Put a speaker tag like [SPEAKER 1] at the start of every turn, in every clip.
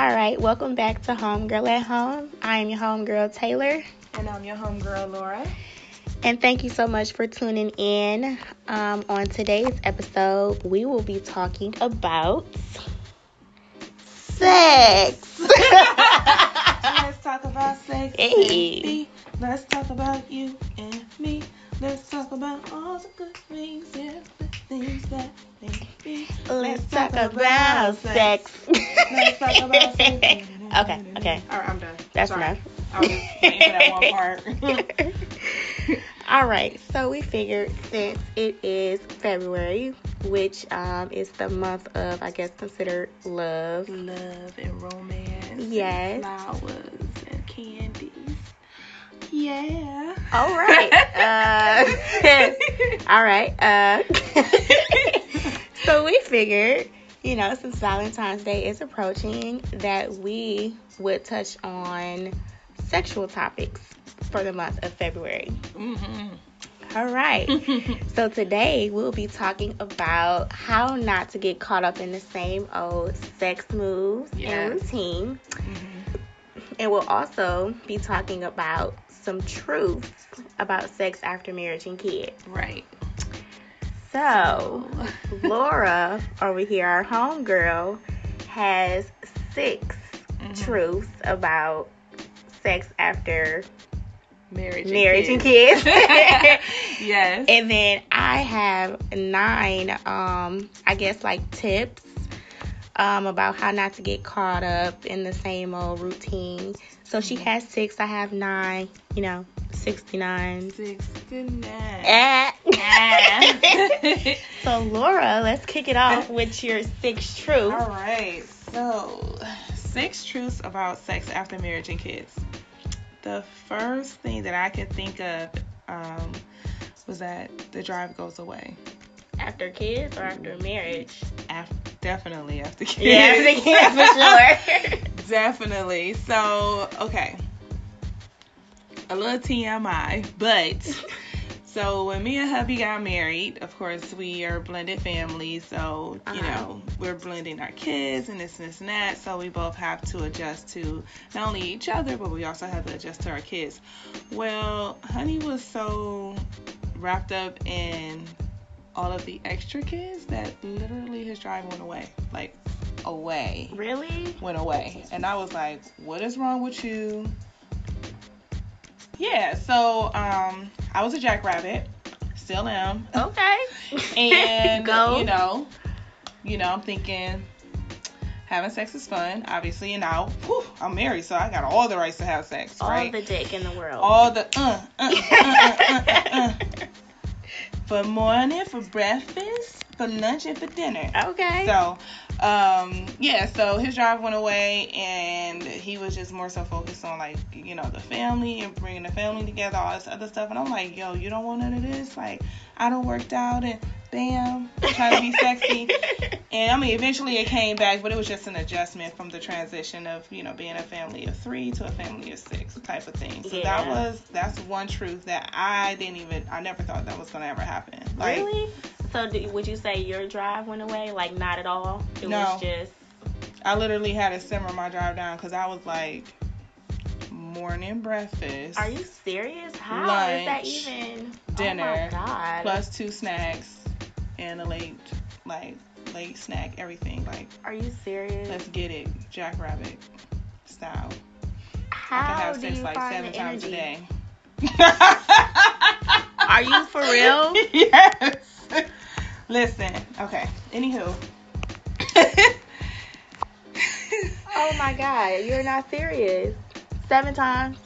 [SPEAKER 1] All right, welcome back to Homegirl at Home. I am your homegirl Taylor,
[SPEAKER 2] And I'm your homegirl, Laura.
[SPEAKER 1] and thank you so much for tuning in. Um, on today's episode, we will be talking about sex.
[SPEAKER 2] Let's talk about sex
[SPEAKER 1] Hey.
[SPEAKER 2] Let's talk about you and me. Let's talk about all the good things the things that.
[SPEAKER 1] Let's talk about sex.
[SPEAKER 2] Let's talk about sex.
[SPEAKER 1] okay, okay,
[SPEAKER 2] All right, I'm done.
[SPEAKER 1] that's
[SPEAKER 2] Sorry.
[SPEAKER 1] enough.
[SPEAKER 2] I was just waiting for that one part.
[SPEAKER 1] All right, so we figured since it is February, which um, is the month of, I guess, considered love.
[SPEAKER 2] Love and romance.
[SPEAKER 1] Yes.
[SPEAKER 2] And flowers and candies. Yeah.
[SPEAKER 1] All right. Uh, all right. Uh, so we figured, you know, since Valentine's Day is approaching, that we would touch on sexual topics for the month of February.
[SPEAKER 2] hmm
[SPEAKER 1] All right. So today we'll be talking about how not to get caught up in the same old sex moves
[SPEAKER 2] Yes.
[SPEAKER 1] and routine.
[SPEAKER 2] hmm
[SPEAKER 1] And we'll also be talking about some truths about sex after marriage and kids.
[SPEAKER 2] Right.
[SPEAKER 1] So, Laura over here, our homegirl, has 6
[SPEAKER 2] Mhm.
[SPEAKER 1] truths about sex after
[SPEAKER 2] Marriage. and
[SPEAKER 1] marriage and
[SPEAKER 2] kids.
[SPEAKER 1] kids.
[SPEAKER 2] yes.
[SPEAKER 1] And then I have nine, um, I guess like tips um, about how not to get caught up in the same old routine. So she has six, I have nine, you know, 69.
[SPEAKER 2] Sixty-nine.
[SPEAKER 1] Eh.
[SPEAKER 2] Ah.
[SPEAKER 1] so Laura, let's kick it off with your six truths.
[SPEAKER 2] All right. So, six truths about sex after marriage and kids. The first thing that I can think of um, was that the drive goes away.
[SPEAKER 1] After kids or after marriage?
[SPEAKER 2] Definitely after kids.
[SPEAKER 1] Yeah, after kids for sure.
[SPEAKER 2] Definitely. So, okay. A little TMI, but so when me and hubby got married, of course we are blended families, so you
[SPEAKER 1] Uh-huh.
[SPEAKER 2] know we're blending our kids and this and this and that. So we both have to adjust to not only each other, but we also have to adjust to our kids. Well, honey was so wrapped up in all of the extra kids that literally his drive went away, like away
[SPEAKER 1] Really?
[SPEAKER 2] went away. And I was like, what is wrong with you? Yeah, so um I was a jackrabbit. Still am.
[SPEAKER 1] Okay.
[SPEAKER 2] And
[SPEAKER 1] Go.
[SPEAKER 2] you know, you know, I'm thinking having sex is fun, obviously, and now whew, I'm married, so I got all the rights to have sex,
[SPEAKER 1] All
[SPEAKER 2] right?
[SPEAKER 1] the dick in the world.
[SPEAKER 2] all the uh, uh, uh, uh, uh, uh. for morning, for breakfast, for lunch, and for dinner.
[SPEAKER 1] okay.
[SPEAKER 2] So, um, yeah, so his drive went away, and he was just more so focused on like, you know, the family and bringing the family together, all this other stuff. And I'm like, yo, you don't want none of this? Like, I don't worked out, and bam, trying to be sexy. And I mean, eventually it came back, but it was just an adjustment from the transition of, you know, being a family of three to a family of six type of thing. So that was that's one truth that I didn't even I never thought that was gonna ever happen. Like,
[SPEAKER 1] really? So do, would you say your drive went away? Like not at all? It
[SPEAKER 2] No.
[SPEAKER 1] was just
[SPEAKER 2] I literally had to simmer my drive down because I was like, morning breakfast.
[SPEAKER 1] Are you serious? How is that even
[SPEAKER 2] dinner,
[SPEAKER 1] Oh my god.
[SPEAKER 2] plus two snacks and a late like late snack, everything. Like,
[SPEAKER 1] Are you serious?
[SPEAKER 2] let's get it, Jackrabbit style. I
[SPEAKER 1] How
[SPEAKER 2] can have
[SPEAKER 1] do
[SPEAKER 2] sex
[SPEAKER 1] you
[SPEAKER 2] like seven
[SPEAKER 1] the
[SPEAKER 2] times a day.
[SPEAKER 1] Are you for real?
[SPEAKER 2] yes. Listen, okay. Anywho.
[SPEAKER 1] Oh my god, you're not serious. Seven times?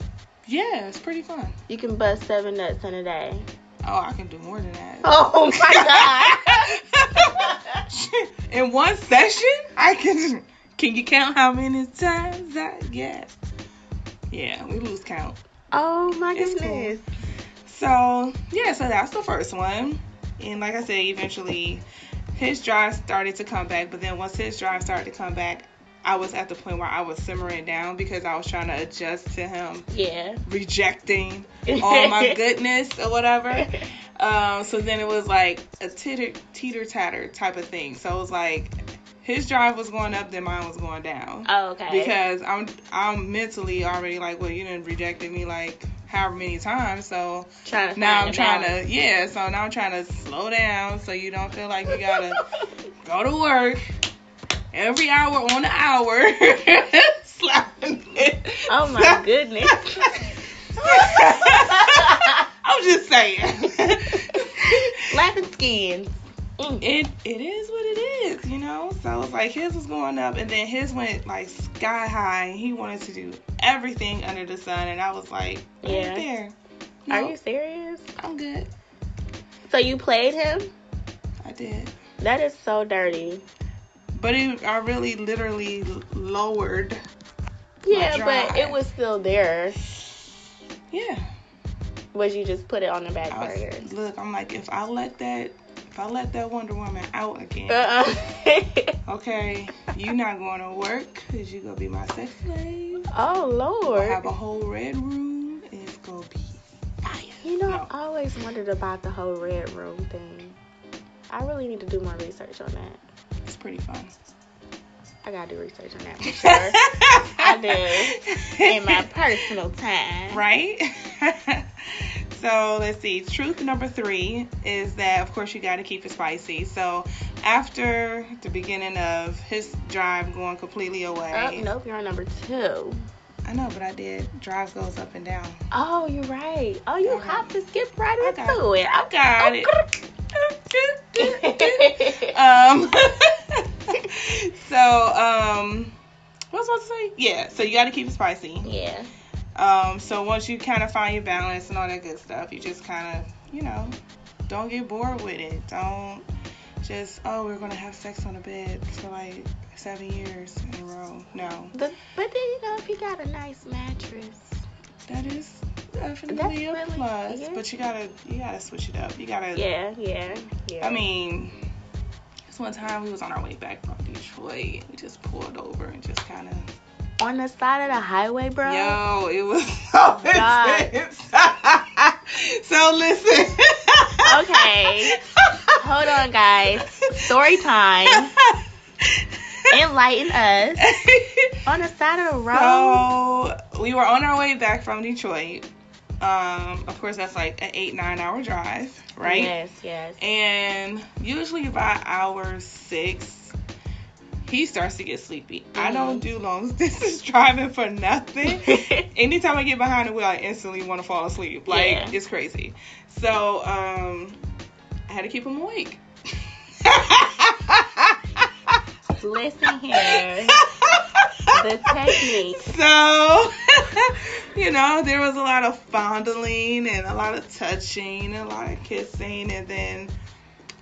[SPEAKER 2] yeah, it's pretty fun.
[SPEAKER 1] You can bust seven nuts in a day.
[SPEAKER 2] Oh, I can do more than that.
[SPEAKER 1] Oh my god.
[SPEAKER 2] In one session, I can. Can you count how many times I get? Yeah, we lose count.
[SPEAKER 1] Oh my
[SPEAKER 2] It's
[SPEAKER 1] goodness.
[SPEAKER 2] So yeah, so that's the first one. And like I said, eventually his drive started to come back. But then once his drive started to come back, I was at the point where I was simmering down because I was trying to adjust to him
[SPEAKER 1] Yeah.
[SPEAKER 2] rejecting all my goodness or whatever. Um, so then it was like a titter teeter tatter type of thing. So it was like his drive was going up, then mine was going down.
[SPEAKER 1] Oh, okay.
[SPEAKER 2] Because I'm I'm mentally already like, well, you didn't rejected me like however many times, so now I'm trying
[SPEAKER 1] balance.
[SPEAKER 2] to yeah, so now I'm trying to slow down so you don't feel like you gotta go to work every hour on the hour. slapping.
[SPEAKER 1] Oh my goodness.
[SPEAKER 2] I'm just saying.
[SPEAKER 1] Slapping skins. Mm.
[SPEAKER 2] it it is what it is, you know. So it's like his was going up, and then his went like sky high. And he wanted to do everything under the sun, and I was like,
[SPEAKER 1] Yeah.
[SPEAKER 2] there.
[SPEAKER 1] Are you serious?
[SPEAKER 2] I'm good.
[SPEAKER 1] So you played him?
[SPEAKER 2] I did,
[SPEAKER 1] That is so dirty.
[SPEAKER 2] But it, I really literally lowered.
[SPEAKER 1] Yeah, but it was still there.
[SPEAKER 2] Yeah.
[SPEAKER 1] Was you just put it on the back burner?
[SPEAKER 2] look, I'm like, if I let that, if I let that Wonder Woman out again,
[SPEAKER 1] Uh-uh.
[SPEAKER 2] okay, you not going to work because you gonna be my sex slave.
[SPEAKER 1] oh
[SPEAKER 2] Lord. I
[SPEAKER 1] have
[SPEAKER 2] a whole red room, and it's gonna be fire.
[SPEAKER 1] You know,
[SPEAKER 2] No.
[SPEAKER 1] I always wondered about the whole red room thing. I really need to do more research on that.
[SPEAKER 2] Pretty fun.
[SPEAKER 1] I gotta do research on that for sure. I do. In my personal time.
[SPEAKER 2] Right? so let's see. Truth number three is that, of course, you got to keep it spicy. So after the beginning of his drive going completely
[SPEAKER 1] Oh,
[SPEAKER 2] away,
[SPEAKER 1] nope, you're on number two.
[SPEAKER 2] I know, but I did. Drive goes up and down.
[SPEAKER 1] Oh, you're right. Oh, you
[SPEAKER 2] Okay.
[SPEAKER 1] hopped and skipped right
[SPEAKER 2] I
[SPEAKER 1] into
[SPEAKER 2] got-
[SPEAKER 1] it.
[SPEAKER 2] I got
[SPEAKER 1] Oh,
[SPEAKER 2] it. um, so, um, what was I supposed to say? Yeah, so you got to keep it spicy.
[SPEAKER 1] yeah.
[SPEAKER 2] Um, so once you kind of find your balance and all that good stuff, you just kind of, you know, don't get bored with it. Don't just, oh, we're gonna have sex on the bed for like seven years in a row. No,
[SPEAKER 1] But, but then, you know, if you got a nice mattress.
[SPEAKER 2] that is definitely
[SPEAKER 1] That's
[SPEAKER 2] a plus. But you gotta, you gotta switch it up. You gotta.
[SPEAKER 1] Yeah, yeah, yeah.
[SPEAKER 2] I mean, this one time we was on our way back from Detroit. We just pulled over and just kind of.
[SPEAKER 1] on the side of the highway, bro.
[SPEAKER 2] Yo, it was so intense. so listen.
[SPEAKER 1] Okay. Hold on, guys. Story time. Enlighten us. On the side of the road.
[SPEAKER 2] So we were on our way back from Detroit. Um, of course, that's like an eight nine hour drive, right?
[SPEAKER 1] Yes, yes.
[SPEAKER 2] And usually by hour six, he starts to get sleepy. I
[SPEAKER 1] Mhm.
[SPEAKER 2] don't do long distance driving for nothing. Anytime I get behind the wheel, I instantly want to fall asleep. Like
[SPEAKER 1] Yeah.
[SPEAKER 2] it's crazy. So um, I had to keep him awake.
[SPEAKER 1] Listen here. The technique.
[SPEAKER 2] So, you know, there was a lot of fondling and a lot of touching and a lot of kissing, and then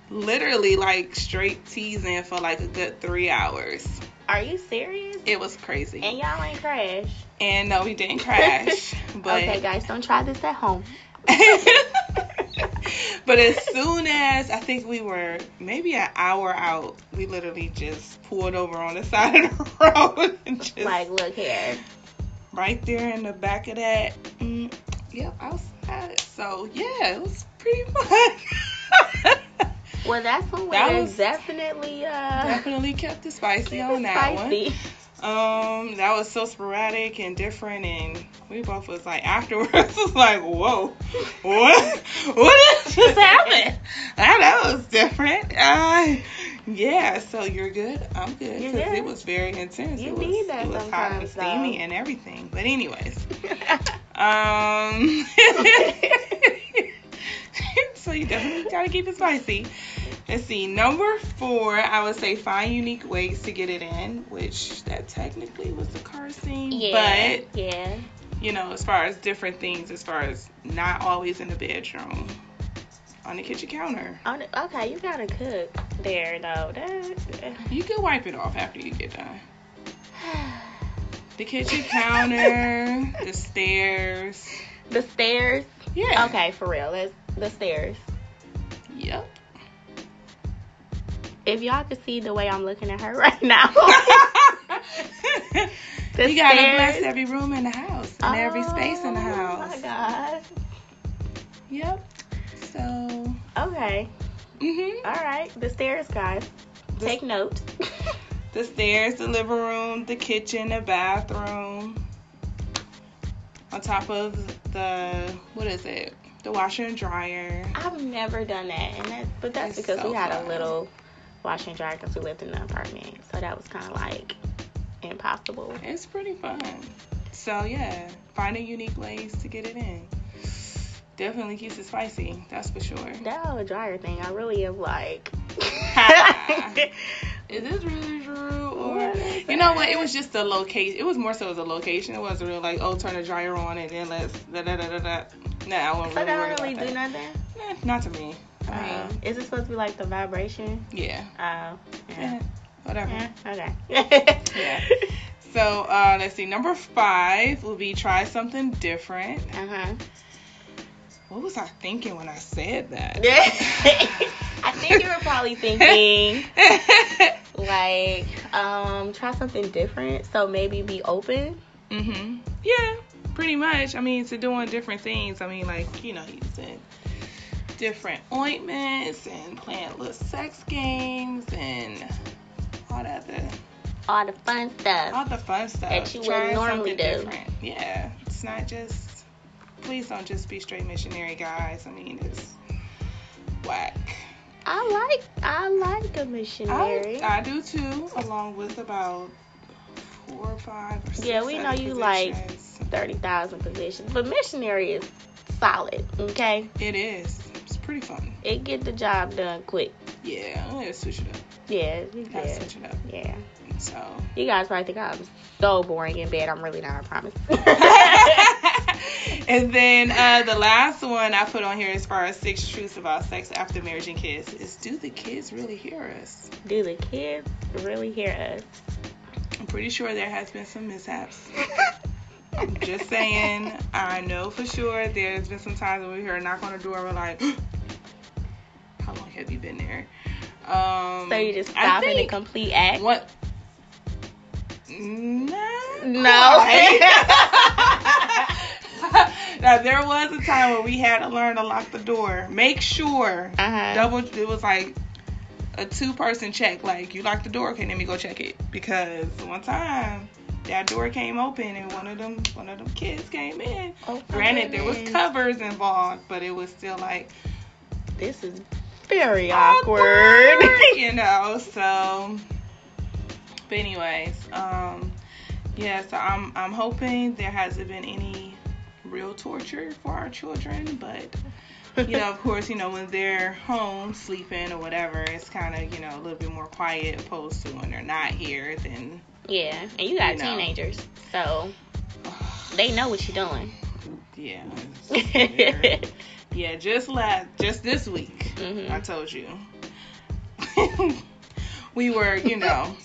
[SPEAKER 2] literally like straight teasing for like a good three hours.
[SPEAKER 1] Are you serious?
[SPEAKER 2] It was crazy.
[SPEAKER 1] And y'all ain't crash.
[SPEAKER 2] And no, we didn't crash. But
[SPEAKER 1] Okay, guys, don't try this at home.
[SPEAKER 2] but as soon as I think we were maybe an hour out, we literally just pulled over on the side of the road and just
[SPEAKER 1] Like, look here.
[SPEAKER 2] right there in the back of that. Mm, yep, outside. So yeah, it was pretty fun.
[SPEAKER 1] Well, that's one way
[SPEAKER 2] That was-
[SPEAKER 1] definitely, uh,
[SPEAKER 2] Definitely kept it spicy on that
[SPEAKER 1] spicy.
[SPEAKER 2] one. Um, that was so sporadic and different, and we both was like afterwards was like, whoa, what, what just happened? that, was different. Uh, yeah. So you're good. I'm good because it was very intense.
[SPEAKER 1] You
[SPEAKER 2] it was,
[SPEAKER 1] need that
[SPEAKER 2] it was hot and
[SPEAKER 1] sometimes, though.
[SPEAKER 2] steamy and everything. But anyways, um. so you definitely gotta keep it spicy. Let's see. Number four, I would say find unique ways to get it in, which that technically was the car scene.
[SPEAKER 1] yeah,
[SPEAKER 2] But
[SPEAKER 1] yeah.
[SPEAKER 2] you know, as far as different things, as far as not always in the bedroom, on the kitchen counter.
[SPEAKER 1] On the- okay, you gotta cook there though. That,
[SPEAKER 2] You can wipe it off after you get done. The kitchen counter, the stairs.
[SPEAKER 1] the stairs.
[SPEAKER 2] Yeah.
[SPEAKER 1] Okay, for real. That's the stairs.
[SPEAKER 2] Yep.
[SPEAKER 1] If y'all could see the way I'm looking at her right now. The
[SPEAKER 2] you gotta
[SPEAKER 1] stairs.
[SPEAKER 2] bless every room in the house and every space in the house.
[SPEAKER 1] Oh my god.
[SPEAKER 2] Yep. So.
[SPEAKER 1] Okay.
[SPEAKER 2] Mhm.
[SPEAKER 1] All right. The stairs, guys.
[SPEAKER 2] The-
[SPEAKER 1] Take note.
[SPEAKER 2] the stairs, the living room, the kitchen, the bathroom. On top of the what is it? The washer and dryer.
[SPEAKER 1] I've never done that, and that, but that's
[SPEAKER 2] It's
[SPEAKER 1] because
[SPEAKER 2] so
[SPEAKER 1] we had
[SPEAKER 2] fun.
[SPEAKER 1] a little washer and dryer because we lived in the apartment, so that was kind of like impossible.
[SPEAKER 2] It's pretty fun. So yeah, find a unique ways to get it in. Definitely keeps it spicy. That's for sure.
[SPEAKER 1] That whole dryer thing, I really am like.
[SPEAKER 2] Is this really true? Or you know what? It was just a location. It was more so as a location. It wasn't real like oh turn the dryer on and then let's da da da da da. Nah, I wasn't really
[SPEAKER 1] that
[SPEAKER 2] worried
[SPEAKER 1] don't really do
[SPEAKER 2] that.
[SPEAKER 1] nothing.
[SPEAKER 2] Not to me. I
[SPEAKER 1] Uh,
[SPEAKER 2] mean,
[SPEAKER 1] is it supposed to be like the vibration?
[SPEAKER 2] yeah,
[SPEAKER 1] Oh,
[SPEAKER 2] eh,
[SPEAKER 1] yeah.
[SPEAKER 2] whatever.
[SPEAKER 1] yeah. Okay.
[SPEAKER 2] Yeah. So uh, let's see. Number five will be try something different.
[SPEAKER 1] Uh huh.
[SPEAKER 2] What was I thinking when I said that?
[SPEAKER 1] I think you were probably thinking like um try something different. So maybe be open.
[SPEAKER 2] mhm. Yeah, pretty much, I mean, to doing different things. I mean, like, you know, he's in different ointments and playing little sex games and all that other.
[SPEAKER 1] All the fun stuff.
[SPEAKER 2] All the fun stuff.
[SPEAKER 1] That you would normally do.
[SPEAKER 2] Different. Yeah. It's not just. Please don't just be straight missionary guys. I mean, it's whack.
[SPEAKER 1] I like I like a missionary.
[SPEAKER 2] I, I do too, along with about four or five. Or
[SPEAKER 1] yeah, we know you like 30,000 positions. But missionary is solid, okay?
[SPEAKER 2] It is. It's pretty fun.
[SPEAKER 1] It get the job done quick.
[SPEAKER 2] Yeah, I'm gonna switch it up.
[SPEAKER 1] Yeah, you
[SPEAKER 2] gotta switch it up.
[SPEAKER 1] Yeah.
[SPEAKER 2] So
[SPEAKER 1] you guys probably think I'm so boring in bed. I'm really not. I promise.
[SPEAKER 2] and then uh, the last one I put on here, as far as six truths about sex after marriage and kids, is: Do the kids really hear us?
[SPEAKER 1] Do the kids really hear us?
[SPEAKER 2] I'm pretty sure there has been some mishaps. I'm just saying, I know for sure there's been some times when we hear a knock on the door, we're like, how long have you been there? Um,
[SPEAKER 1] So you just stop in a complete act.
[SPEAKER 2] What? No.
[SPEAKER 1] No.
[SPEAKER 2] now there was a time where we had to learn to lock the door. Make sure
[SPEAKER 1] Uh-huh.
[SPEAKER 2] double. It was like a two-person check. Like you lock the door, okay, let me go check it. Because one time that door came open and one of them one of them kids came in.
[SPEAKER 1] Oh,
[SPEAKER 2] Granted, there was covers involved, but it was still like
[SPEAKER 1] This is very awkward.
[SPEAKER 2] you know. So, but anyways, um, yeah. So I'm I'm hoping there hasn't been any real torture for our children, but you know, of course, you know when they're home sleeping or whatever, it's kind of you know a little bit more quiet opposed to when they're not here. Then
[SPEAKER 1] yeah, and you got
[SPEAKER 2] You know.
[SPEAKER 1] teenagers, so they know what you're doing.
[SPEAKER 2] yeah, yeah. Just last, just this week,
[SPEAKER 1] Mhm.
[SPEAKER 2] I told you. we were, you know,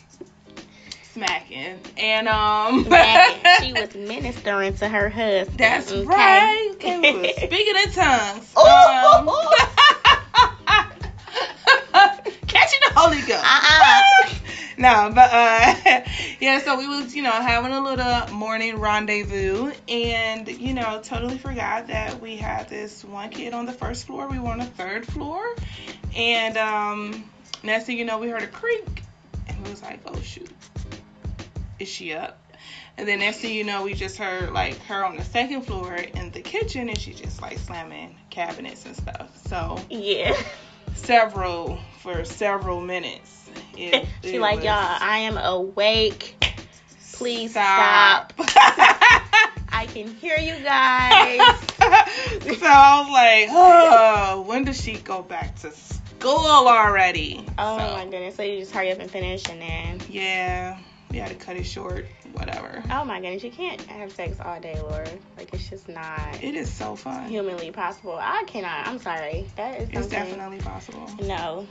[SPEAKER 2] smacking. And um
[SPEAKER 1] Smacking. she was ministering to her husband.
[SPEAKER 2] That's
[SPEAKER 1] okay?
[SPEAKER 2] right. Okay, speaking in tongues.
[SPEAKER 1] Ooh.
[SPEAKER 2] Um, catching the Holy Ghost.
[SPEAKER 1] Uh-uh.
[SPEAKER 2] No, but uh yeah, so we was, you know, having a little morning rendezvous and, you know, totally forgot that we had this one kid on the first floor. We were on the third floor. And um next thing you know, we heard a creak and we was like, Oh shoot. Is she up? And then next thing you know, we just heard like her on the second floor in the kitchen and she just like slamming cabinets and stuff. So
[SPEAKER 1] Yeah.
[SPEAKER 2] several for several minutes. It,
[SPEAKER 1] she
[SPEAKER 2] it
[SPEAKER 1] like,
[SPEAKER 2] was-
[SPEAKER 1] y'all, I am awake. Please
[SPEAKER 2] Stop.
[SPEAKER 1] stop. I can hear you guys.
[SPEAKER 2] so I was like, oh, when does she go back to school already?
[SPEAKER 1] Oh
[SPEAKER 2] So,
[SPEAKER 1] my goodness. So you just hurry up and finish and then
[SPEAKER 2] Yeah, we had to cut it short. Whatever.
[SPEAKER 1] Oh my goodness, you can't have sex all day, Laura. Like it's just not
[SPEAKER 2] It is so fun.
[SPEAKER 1] humanly possible. I cannot. I'm sorry. That is
[SPEAKER 2] It's definitely possible.
[SPEAKER 1] No,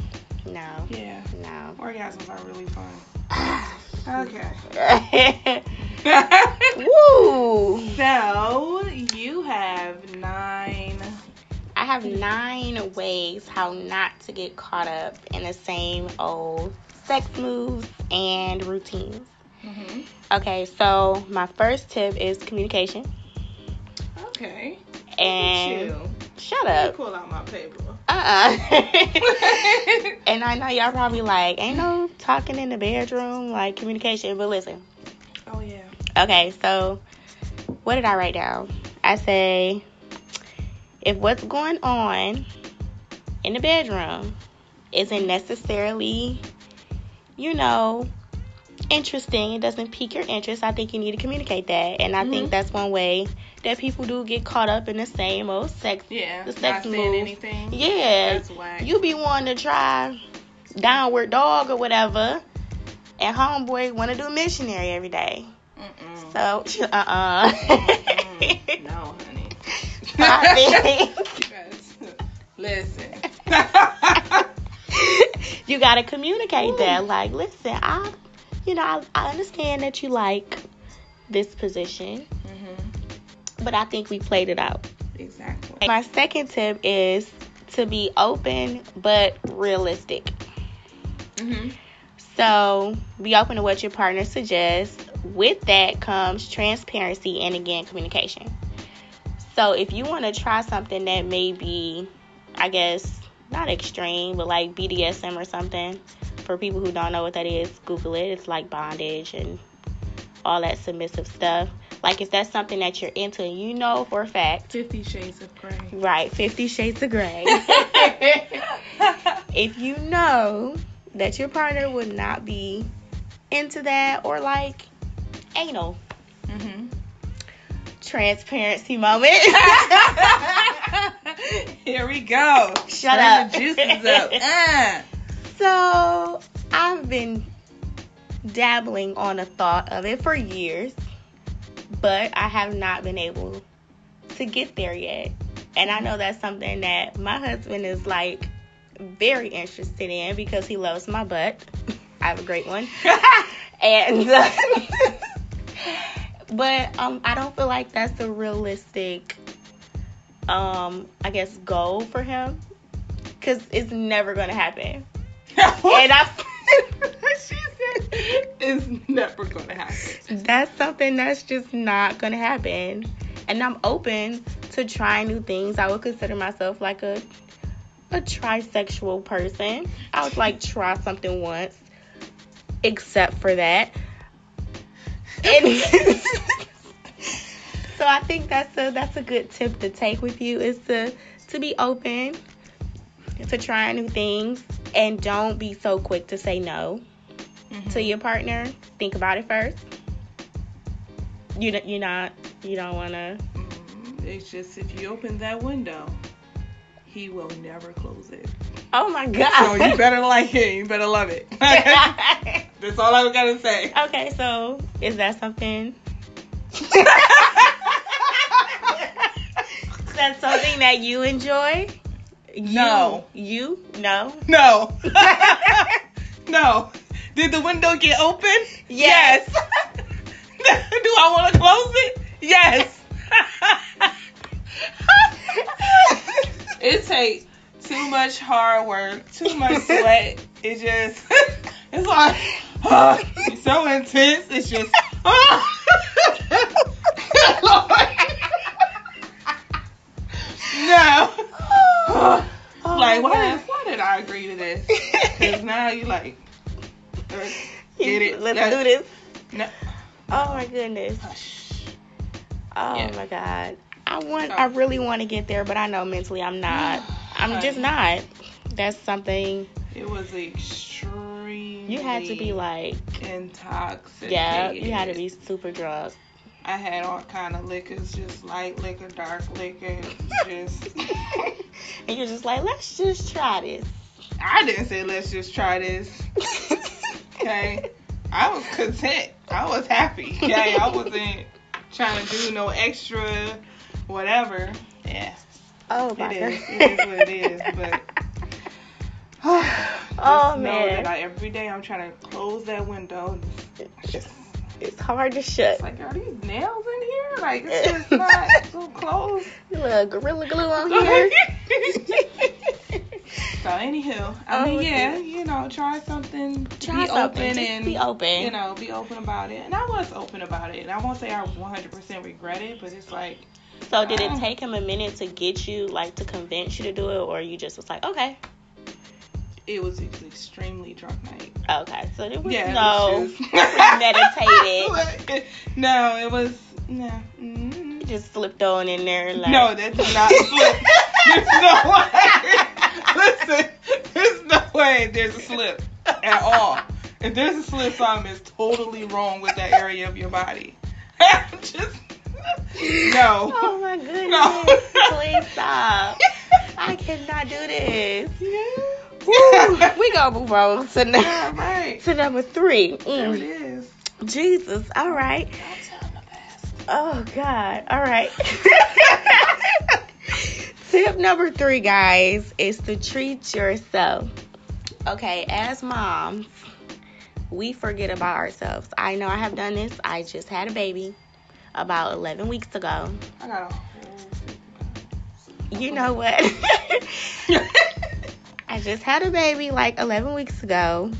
[SPEAKER 1] no,
[SPEAKER 2] Yeah,
[SPEAKER 1] no.
[SPEAKER 2] orgasms are really fun. Okay.
[SPEAKER 1] Woo!
[SPEAKER 2] so you have nine.
[SPEAKER 1] I have nine ways how not to get caught up in the same old sex moves and routines.
[SPEAKER 2] Mm-hmm.
[SPEAKER 1] Okay, so my first tip is communication.
[SPEAKER 2] Okay.
[SPEAKER 1] And shut up.
[SPEAKER 2] pull out my paper.
[SPEAKER 1] Uh-uh. and I know y'all probably like, ain't no talking in the bedroom, like communication, but listen.
[SPEAKER 2] Oh yeah.
[SPEAKER 1] Okay, so what did I write down? I say if what's going on in the bedroom isn't necessarily, you know, interesting, it doesn't pique your interest, I think you need to communicate that. And I
[SPEAKER 2] Mhm.
[SPEAKER 1] think that's one way that people do get caught up in the same old sex.
[SPEAKER 2] Yeah.
[SPEAKER 1] The
[SPEAKER 2] Not
[SPEAKER 1] sex
[SPEAKER 2] saying
[SPEAKER 1] move.
[SPEAKER 2] anything.
[SPEAKER 1] Yeah. You be wanting to try downward dog or whatever, and homeboy want to do missionary every day.
[SPEAKER 2] Mm-mm.
[SPEAKER 1] So, uh uh
[SPEAKER 2] Mm, no, honey.
[SPEAKER 1] I think
[SPEAKER 2] listen.
[SPEAKER 1] you gotta communicate that. Like, listen, I, you know, I, I understand that you like this position,
[SPEAKER 2] hmm
[SPEAKER 1] but I think we played it out.
[SPEAKER 2] Exactly.
[SPEAKER 1] My second tip is to be open but realistic.
[SPEAKER 2] hmm
[SPEAKER 1] So be open to what your partner suggests. With that comes transparency and again communication. So if you want to try something that may be, I guess, not extreme, but like BDSM or something, for people who don't know what that is, Google it. It's like bondage and all that submissive stuff. Like if that's something that you're into and you know for a fact,
[SPEAKER 2] Fifty Shades of Grey.
[SPEAKER 1] right, Fifty Shades of Grey. if you know that your partner would not be into that or like anal
[SPEAKER 2] hmm
[SPEAKER 1] transparency moment.
[SPEAKER 2] Here we go.
[SPEAKER 1] Shut
[SPEAKER 2] Stir
[SPEAKER 1] up.
[SPEAKER 2] The juices up. Uh.
[SPEAKER 1] so I've been dabbling on a thought of it for years, but I have not been able to get there yet. And I know that's something that my husband is like very interested in because he loves my butt. I have a great one. and but um I don't feel like that's a realistic um I guess goal for him cuz it's never going to happen. And I
[SPEAKER 2] she said it's never gonna happen.
[SPEAKER 1] that's something that's just not going to happen. And I'm open to trying new things. I would consider myself like a a trisexual person. I would like try something once except for that. And so I think that's a that's a good tip to take with you is to to be open to trying new things and don't be so quick to say no
[SPEAKER 2] Mm-hmm.
[SPEAKER 1] to your partner. Think about it first. You don't- you not you don't want to.
[SPEAKER 2] Mm, It's just if you open that window, he will never close it.
[SPEAKER 1] Oh my god.
[SPEAKER 2] So you better like it. You better love it. That's all I gotta say.
[SPEAKER 1] okay, so is that something? That's something that you enjoy?
[SPEAKER 2] No.
[SPEAKER 1] You? You? No.
[SPEAKER 2] No. no. Did the window get open?
[SPEAKER 1] Yes.
[SPEAKER 2] Do I want to close it? Yes. it takes too much hard work, too much sweat. It just, it's like, it's so intense. It's just, ah! no.
[SPEAKER 1] Oh
[SPEAKER 2] like,
[SPEAKER 1] my
[SPEAKER 2] why did, why did I agree to this? Because now you like, get it.
[SPEAKER 1] Let's
[SPEAKER 2] Let's-
[SPEAKER 1] do this.
[SPEAKER 2] No.
[SPEAKER 1] Oh my goodness.
[SPEAKER 2] Oh, Hush.
[SPEAKER 1] Oh
[SPEAKER 2] Yeah.
[SPEAKER 1] my god. I want I really want to get there, but I know mentally I'm not. I'm just not. That's something
[SPEAKER 2] It was extremely.
[SPEAKER 1] You had to be like,
[SPEAKER 2] intoxicated.
[SPEAKER 1] yeah, you had to be super drunk.
[SPEAKER 2] I had all kind of liquors, just light liquor, dark liquor, just.
[SPEAKER 1] and you're just like, let's just try this.
[SPEAKER 2] I didn't say let's just try this. Okay, I was content. I was happy. Okay, I wasn't trying to do no extra, whatever. Yeah,
[SPEAKER 1] oh
[SPEAKER 2] it
[SPEAKER 1] my
[SPEAKER 2] is.
[SPEAKER 1] god.
[SPEAKER 2] It is what it is. But
[SPEAKER 1] Oh, man.
[SPEAKER 2] I, every day I'm trying to close that window. Just,
[SPEAKER 1] it's hard to shut.
[SPEAKER 2] it's like, are these nails in here? Like, it's just not so close.
[SPEAKER 1] A little gorilla glue on here.
[SPEAKER 2] So anywho, I mean, yeah, you know, try something,
[SPEAKER 1] Try
[SPEAKER 2] be
[SPEAKER 1] something.
[SPEAKER 2] open
[SPEAKER 1] Just
[SPEAKER 2] and
[SPEAKER 1] be open.
[SPEAKER 2] You know, be open about it. And I was open about it. And I won't say I 100% regret it, but it's like
[SPEAKER 1] So did it
[SPEAKER 2] Oh.
[SPEAKER 1] take him a minute to get you, like, to convince you to do it, or you just was like, okay,
[SPEAKER 2] It was an extremely drunk night.
[SPEAKER 1] okay. So there was
[SPEAKER 2] Yeah,
[SPEAKER 1] no
[SPEAKER 2] was just-
[SPEAKER 1] premeditated.
[SPEAKER 2] no, it was no. mm
[SPEAKER 1] You just slipped on in there, like
[SPEAKER 2] No, that did not slip. There's no way. Listen, there's no way there's a slip at all. If there's a slip, something is totally wrong with that area of your body. Just no.
[SPEAKER 1] Oh my goodness!
[SPEAKER 2] No.
[SPEAKER 1] Please stop. I cannot do this.
[SPEAKER 2] Yeah.
[SPEAKER 1] We gonna move on to,
[SPEAKER 2] Yeah, right.
[SPEAKER 1] to number three.
[SPEAKER 2] There it
[SPEAKER 1] Mm. Jesus. All right.
[SPEAKER 2] Don't tell them fast.
[SPEAKER 1] Oh God. All right. Tip number three, guys, is to treat yourself. Okay, as moms, we forget about ourselves. I know I have done this. I just had a baby about 11 weeks ago.
[SPEAKER 2] I got a.
[SPEAKER 1] You know what? I just had a baby like 11 weeks ago.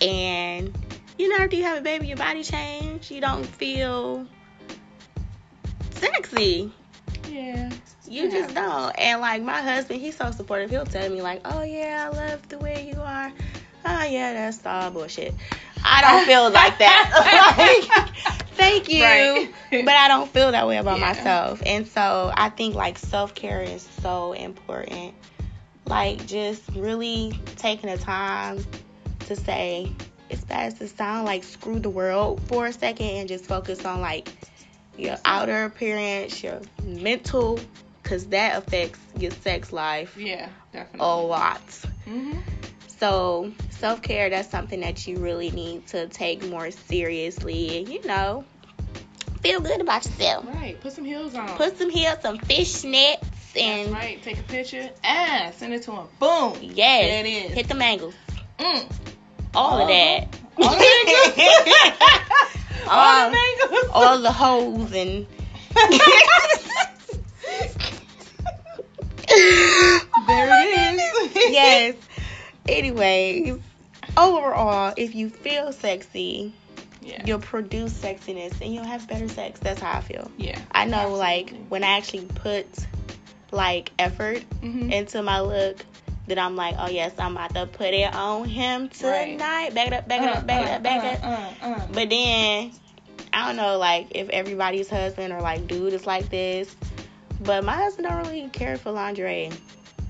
[SPEAKER 1] And you know, after you have a baby, your body change. You don't feel sexy.
[SPEAKER 2] Yeah.
[SPEAKER 1] You just don't. And like my husband, he's so supportive. He'll tell me like, "Oh yeah, I love the way you are." Oh yeah, that's all bullshit. I don't feel like that. like, thank you,
[SPEAKER 2] Right.
[SPEAKER 1] but I don't feel that way about
[SPEAKER 2] Yeah.
[SPEAKER 1] myself. And so I think like self care is so important. Like just really taking the time to say, as bad as it sound, like screw the world for a second and just focus on like your outer appearance, your mental, because that affects your sex life
[SPEAKER 2] Yeah, definitely.
[SPEAKER 1] a lot.
[SPEAKER 2] Mm-hmm.
[SPEAKER 1] So self care, that's something that you really need to take more seriously, and you know, feel good about yourself.
[SPEAKER 2] Right. Put some heels on.
[SPEAKER 1] Put some heels, some fishnets,
[SPEAKER 2] That's right. Take a picture and send it to him. Boom.
[SPEAKER 1] yes,
[SPEAKER 2] There it is.
[SPEAKER 1] hit the mangles,
[SPEAKER 2] Mm.
[SPEAKER 1] all of that,
[SPEAKER 2] All the mangles. all
[SPEAKER 1] All-
[SPEAKER 2] the mangles.
[SPEAKER 1] all the hoes and.
[SPEAKER 2] There it is.
[SPEAKER 1] yes. Anyways, overall, if you feel sexy,
[SPEAKER 2] Yeah.
[SPEAKER 1] you'll produce sexiness and you'll have better sex. That's how I feel.
[SPEAKER 2] Yeah.
[SPEAKER 1] I know, like, when I actually put like effort
[SPEAKER 2] Mhm.
[SPEAKER 1] into my look, that I'm like, oh yes, I'm about to put it on him
[SPEAKER 2] Right.
[SPEAKER 1] tonight. Back it up, back it
[SPEAKER 2] Uh,
[SPEAKER 1] up, back it
[SPEAKER 2] uh,
[SPEAKER 1] up, back it up.
[SPEAKER 2] uh, uh, uh.
[SPEAKER 1] But then I don't know, like if everybody's husband or like dude is like this. But my husband don't really care for lingerie.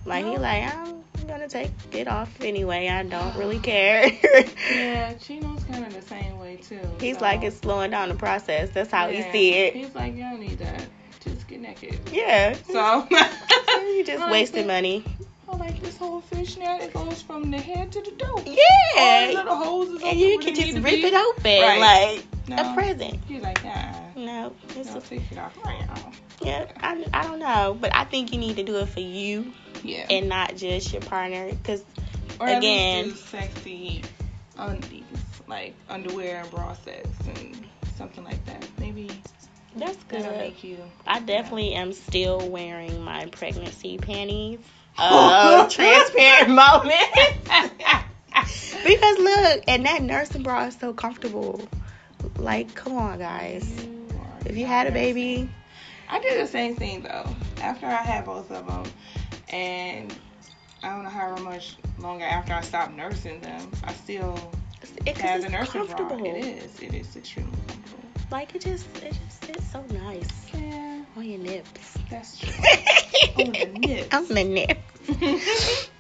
[SPEAKER 1] Like he like I'm gonna take it off anyway. I don't really care.
[SPEAKER 2] Yeah, Chino's kind of the same way too.
[SPEAKER 1] He's
[SPEAKER 2] so-
[SPEAKER 1] like it's slowing down the process. That's how
[SPEAKER 2] Yeah.
[SPEAKER 1] he see it.
[SPEAKER 2] He's like, you don't need that. Just get naked.
[SPEAKER 1] Yeah.
[SPEAKER 2] So
[SPEAKER 1] you just
[SPEAKER 2] I'm
[SPEAKER 1] wasted
[SPEAKER 2] like,
[SPEAKER 1] money.
[SPEAKER 2] I like this whole fishnet. It goes from the head to the toe. All the
[SPEAKER 1] Yeah.
[SPEAKER 2] little holes is
[SPEAKER 1] And you can just rip it open
[SPEAKER 2] Right.
[SPEAKER 1] like
[SPEAKER 2] No.
[SPEAKER 1] a present.
[SPEAKER 2] He's like, nah.
[SPEAKER 1] No, it's
[SPEAKER 2] No,
[SPEAKER 1] a,
[SPEAKER 2] take it off right now.
[SPEAKER 1] yeah. I, I don't know, but I think you need to do it for you
[SPEAKER 2] Yeah.
[SPEAKER 1] and not just your partner, because again-
[SPEAKER 2] sexy undies, like underwear and bra sets and something like that. Maybe
[SPEAKER 1] that's
[SPEAKER 2] that'll
[SPEAKER 1] good.
[SPEAKER 2] make you.
[SPEAKER 1] I definitely am still wearing my pregnancy panties. Uh, transparent moment. because look, and that nursing bra is so comfortable. Like, come on, guys.
[SPEAKER 2] You
[SPEAKER 1] If you had a baby,
[SPEAKER 2] I did the same thing though. After I had both of them, and I don't know how much longer after I stopped nursing them, I still
[SPEAKER 1] it,
[SPEAKER 2] have
[SPEAKER 1] cause
[SPEAKER 2] the nursing bra. It is. It is extremely comfortable.
[SPEAKER 1] Like it just, it just sits so nice
[SPEAKER 2] Yeah,
[SPEAKER 1] on your nips.
[SPEAKER 2] that's true. On the nips.
[SPEAKER 1] on the nips.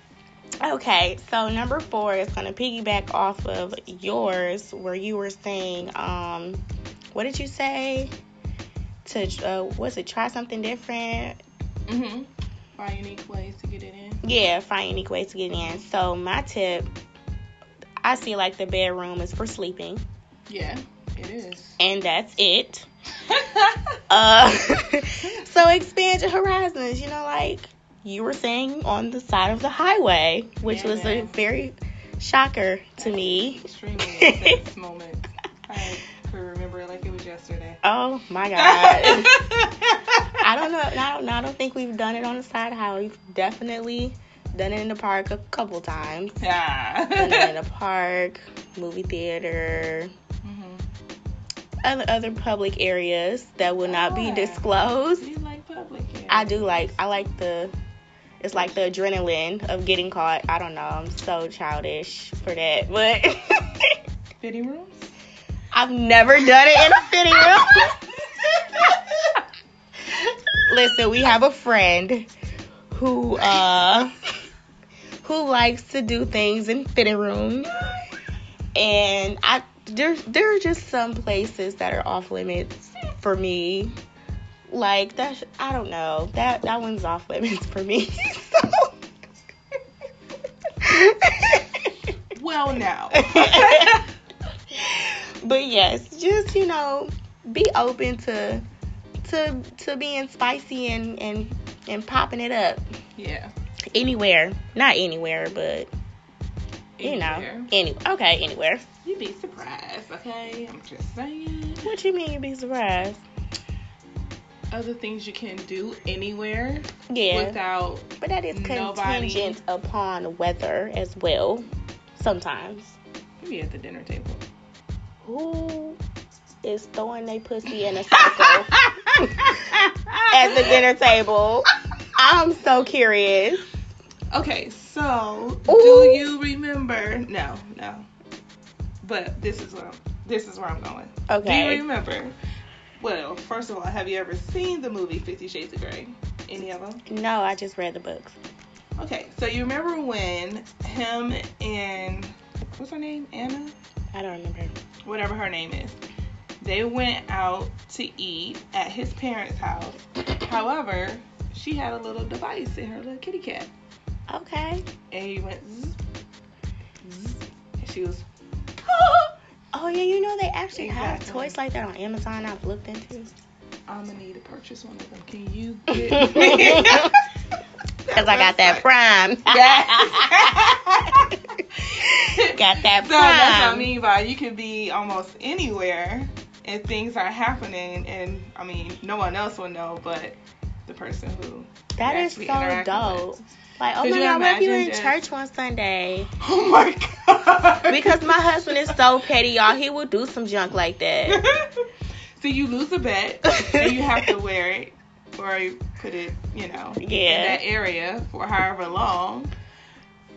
[SPEAKER 1] Okay, so number four is gonna piggyback off of yours, where you were saying, um, what did you say? To uh, was it try something different?
[SPEAKER 2] Mm-hmm. Find unique ways to get it in.
[SPEAKER 1] Yeah, find unique ways to get in. So my tip, I see like the bedroom is for sleeping,
[SPEAKER 2] Yeah, it is.
[SPEAKER 1] and that's it. Uh, so expand your horizons. You know, like you were saying on the side of the highway, which
[SPEAKER 2] Yeah,
[SPEAKER 1] was a very shocker to me.
[SPEAKER 2] Extremely intense moment. I could remember it like it was yesterday.
[SPEAKER 1] Oh my god. I don't know. I don't. I don't think we've done it on the side highway. We've definitely done it in the park a couple times.
[SPEAKER 2] Yeah.
[SPEAKER 1] Done it in the park, movie theater.
[SPEAKER 2] Mhm.
[SPEAKER 1] other public areas that will not be disclosed.
[SPEAKER 2] You like public areas.
[SPEAKER 1] I do like I like the it's like the adrenaline of getting caught. I don't know. I'm so childish for that, but
[SPEAKER 2] Fitting rooms?
[SPEAKER 1] I've never done it in a fitting room. Listen, we have a friend who uh who likes to do things in fitting rooms, and I there there are just some places that are off limits for me. Like that, I don't know that that one's off limits for me.
[SPEAKER 2] Well, now.
[SPEAKER 1] but yes, just you know, be open to to to being spicy and and and popping it up
[SPEAKER 2] yeah.
[SPEAKER 1] anywhere. Not anywhere, but you know,
[SPEAKER 2] Anywhere.
[SPEAKER 1] any okay, anywhere.
[SPEAKER 2] You'd be surprised, okay? I'm just saying.
[SPEAKER 1] What do you mean you'd be surprised?
[SPEAKER 2] Other things you can do anywhere
[SPEAKER 1] Yeah,
[SPEAKER 2] without.
[SPEAKER 1] but that is
[SPEAKER 2] nobody-
[SPEAKER 1] contingent upon weather as well. Sometimes.
[SPEAKER 2] Maybe at the dinner table.
[SPEAKER 1] Who is throwing their pussy in a circle at the dinner table? I'm so curious.
[SPEAKER 2] Okay, so
[SPEAKER 1] Ooh.
[SPEAKER 2] do you remember? No, no. But this is where I'm, this is where I'm going.
[SPEAKER 1] Okay.
[SPEAKER 2] Do you remember? Well, first of all, have you ever seen the movie Fifty Shades of Grey? Any of them?
[SPEAKER 1] No, I just read the books.
[SPEAKER 2] Okay, so you remember when him and what's her name? Anna?
[SPEAKER 1] I don't remember.
[SPEAKER 2] Whatever her name is. They went out to eat at his parents' house. However, she had a little device in her little kitty cat.
[SPEAKER 1] Okay.
[SPEAKER 2] And he went zzz, zzz, and she was
[SPEAKER 1] Oh yeah, you know they actually have toys like that on Amazon. I've looked into.
[SPEAKER 2] I'm gonna need to purchase one of them. Can you get me?
[SPEAKER 1] Cause I got that prime. got that
[SPEAKER 2] So that's what I
[SPEAKER 1] prime.
[SPEAKER 2] mean by you can be almost anywhere and things are happening and I mean no one else will know but the person who
[SPEAKER 1] That is so dope.
[SPEAKER 2] with.
[SPEAKER 1] Like, oh my god, what if you
[SPEAKER 2] imagine
[SPEAKER 1] in
[SPEAKER 2] just-
[SPEAKER 1] church one Sunday?
[SPEAKER 2] Oh my god.
[SPEAKER 1] Because my husband is so petty, y'all. He will do some junk like that.
[SPEAKER 2] so you lose a bet and you have to wear it or you put it, you know, in that area for however long.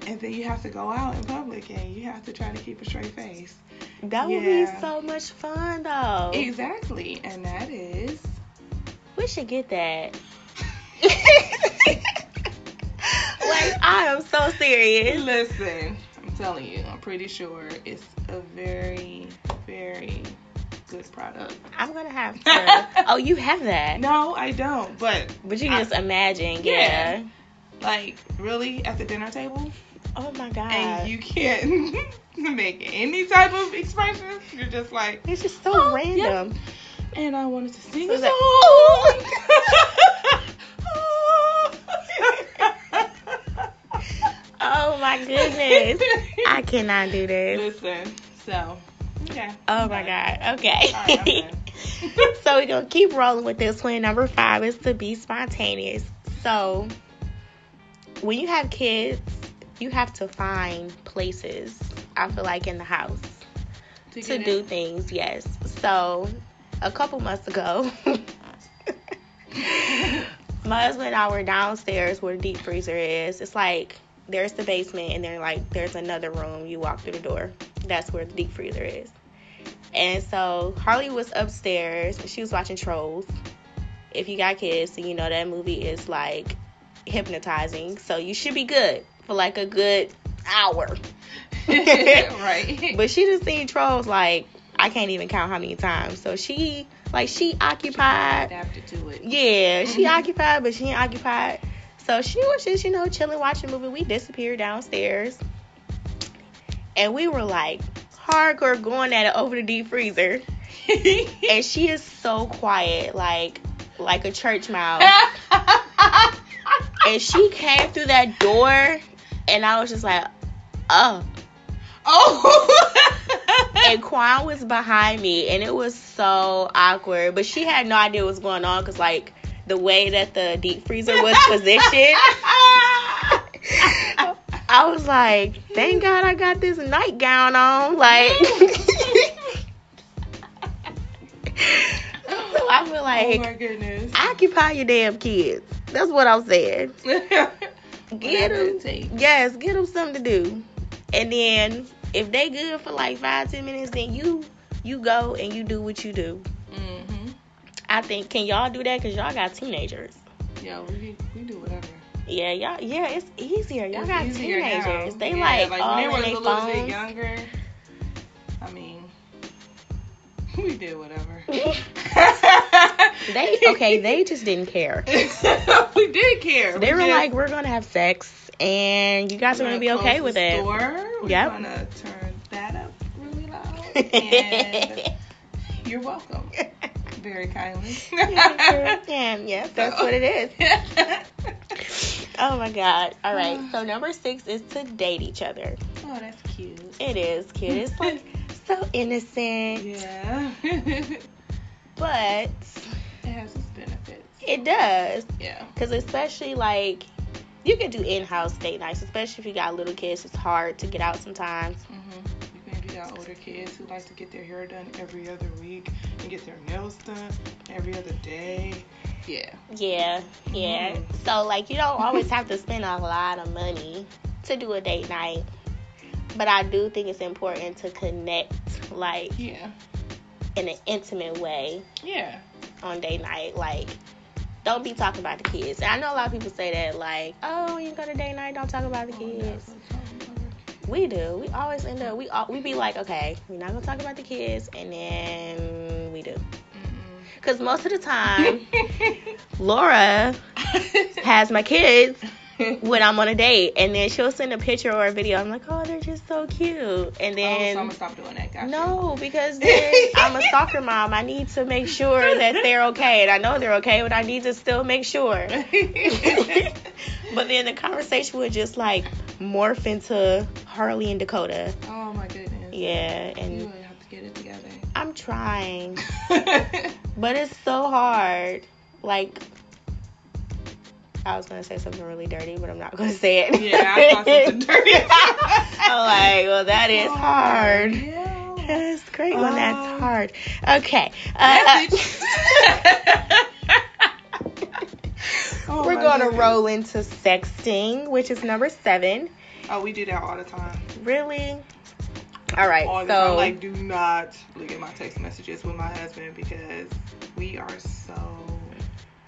[SPEAKER 2] And then you have to go out in public and you have to try to keep a straight face.
[SPEAKER 1] That would be so much fun, though.
[SPEAKER 2] Exactly. And that is
[SPEAKER 1] We should get that. like, I am so serious.
[SPEAKER 2] Listen, I'm telling you, I'm pretty sure it's a very, very good product.
[SPEAKER 1] I'm gonna have to. Oh, you have that.
[SPEAKER 2] No, I don't. But
[SPEAKER 1] But you
[SPEAKER 2] I-
[SPEAKER 1] can just imagine,
[SPEAKER 2] Yeah.
[SPEAKER 1] yeah.
[SPEAKER 2] like, really, at the dinner table,
[SPEAKER 1] Oh my god.
[SPEAKER 2] and you can't make any type of expressions. You're just like,
[SPEAKER 1] it's just so
[SPEAKER 2] Oh,
[SPEAKER 1] random.
[SPEAKER 2] and I wanted to sing
[SPEAKER 1] So
[SPEAKER 2] a
[SPEAKER 1] that-
[SPEAKER 2] song.
[SPEAKER 1] Oh my goodness. I cannot do this.
[SPEAKER 2] Listen, so okay.
[SPEAKER 1] Oh my god. Okay.
[SPEAKER 2] Right,
[SPEAKER 1] so we're gonna keep rolling with this one. Number five is to be spontaneous. So when you have kids, you have to find places. I feel like in the house to
[SPEAKER 2] get
[SPEAKER 1] do
[SPEAKER 2] it.
[SPEAKER 1] things. Yes. So a couple months ago, my husband and I were downstairs where the deep freezer is. It's like there's the basement and then like there's another room. You walk through the door. That's where the deep freezer is. And so Harley was upstairs. She was watching Trolls. If you got kids, then you know that movie is like hypnotizing. So you should be good for like a good hour.
[SPEAKER 2] right.
[SPEAKER 1] But she just seen Trolls like I can't even count how many times. So she like she occupied.
[SPEAKER 2] adapted to it.
[SPEAKER 1] Yeah, she occupied, but she ain't occupied. So she was just, you know, chilling, watching a movie. We disappeared downstairs. And we were like hardcore going at it over the deep freezer. And she is so quiet, like like a church mouse. And she came through that door and I was just like, oh.
[SPEAKER 2] oh.
[SPEAKER 1] And Quan was behind me and it was so awkward. But she had no idea what was going on because like the way that the deep freezer was positioned. I was like, thank God I got this nightgown on. Like, so oh I feel like
[SPEAKER 2] oh my goodness.
[SPEAKER 1] occupy your damn kids. That's what I'm saying. Get them, yes, get them something to do, and then if they good for like five ten minutes, then you you go and you do what you do. I think can y'all do that? Cause y'all got teenagers.
[SPEAKER 2] Yeah, we we do whatever.
[SPEAKER 1] Yeah, y'all. Yeah, it's easier. Y'all
[SPEAKER 2] It's
[SPEAKER 1] got
[SPEAKER 2] easier now.
[SPEAKER 1] teenagers. They
[SPEAKER 2] Yeah,
[SPEAKER 1] like,
[SPEAKER 2] like
[SPEAKER 1] all
[SPEAKER 2] when they were a little bit younger. I mean, we did whatever.
[SPEAKER 1] They okay. They just didn't care.
[SPEAKER 2] we did care.
[SPEAKER 1] They
[SPEAKER 2] we
[SPEAKER 1] were
[SPEAKER 2] just-
[SPEAKER 1] like, "We're gonna have sex, and you guys are
[SPEAKER 2] we're
[SPEAKER 1] gonna be okay with it."
[SPEAKER 2] Store. We're
[SPEAKER 1] Yep.
[SPEAKER 2] gonna turn that up really loud. And you're welcome. Very kindly.
[SPEAKER 1] yeah, yeah, that's what it is. Oh my god. All right. So number six is to date each other.
[SPEAKER 2] oh, that's cute.
[SPEAKER 1] It is cute. It's like so innocent,
[SPEAKER 2] Yeah.
[SPEAKER 1] But it
[SPEAKER 2] has its benefits.
[SPEAKER 1] it does.
[SPEAKER 2] Yeah.
[SPEAKER 1] Because especially like you can do in-house date nights, especially if you got little kids. It's hard to get out sometimes.
[SPEAKER 2] Mm-hmm. Got older kids who like to get their hair done every other week and get their nails done every other day. Yeah.
[SPEAKER 1] Yeah, yeah.
[SPEAKER 2] Mhm.
[SPEAKER 1] So like you don't always have to spend a lot of money to do a date night. But I do think it's important to connect like
[SPEAKER 2] Yeah.
[SPEAKER 1] in an intimate way
[SPEAKER 2] Yeah.
[SPEAKER 1] on date night. Like don't be talking about the kids. And I know a lot of people say that like, oh, you go to date night, don't talk about the
[SPEAKER 2] Oh,
[SPEAKER 1] kids.
[SPEAKER 2] that's
[SPEAKER 1] We do. We always end up. We all, we be like, okay, we're not gonna talk about the kids, and then we do. Cause most of the time, Laura has my kids when I'm on a date, and then she'll send a picture or a video. I'm like, oh, they're just so cute. And then
[SPEAKER 2] oh, so I'm gonna stop doing that. Gotcha.
[SPEAKER 1] no, because then I'm a stalker mom. I need to make sure that they're okay, and I know they're okay, but I need to still make sure. but then the conversation would just like morph into Harley and Dakota.
[SPEAKER 2] oh my goodness.
[SPEAKER 1] Yeah,
[SPEAKER 2] You
[SPEAKER 1] and
[SPEAKER 2] have to get it together.
[SPEAKER 1] I'm trying, but it's so hard. Like, I was gonna say something really dirty, but I'm not gonna say it.
[SPEAKER 2] yeah, I thought something dirty.
[SPEAKER 1] I'm like, well, that is hard.
[SPEAKER 2] Yeah.
[SPEAKER 1] That's great when that's
[SPEAKER 2] Um,
[SPEAKER 1] hard. Okay. Uh,
[SPEAKER 2] Oh
[SPEAKER 1] we're gonna roll into sexting, which is number seven.
[SPEAKER 2] Oh, we do that all the time.
[SPEAKER 1] Really? All right.
[SPEAKER 2] All the time.
[SPEAKER 1] So
[SPEAKER 2] Like, do not look at my text messages with my husband because we are so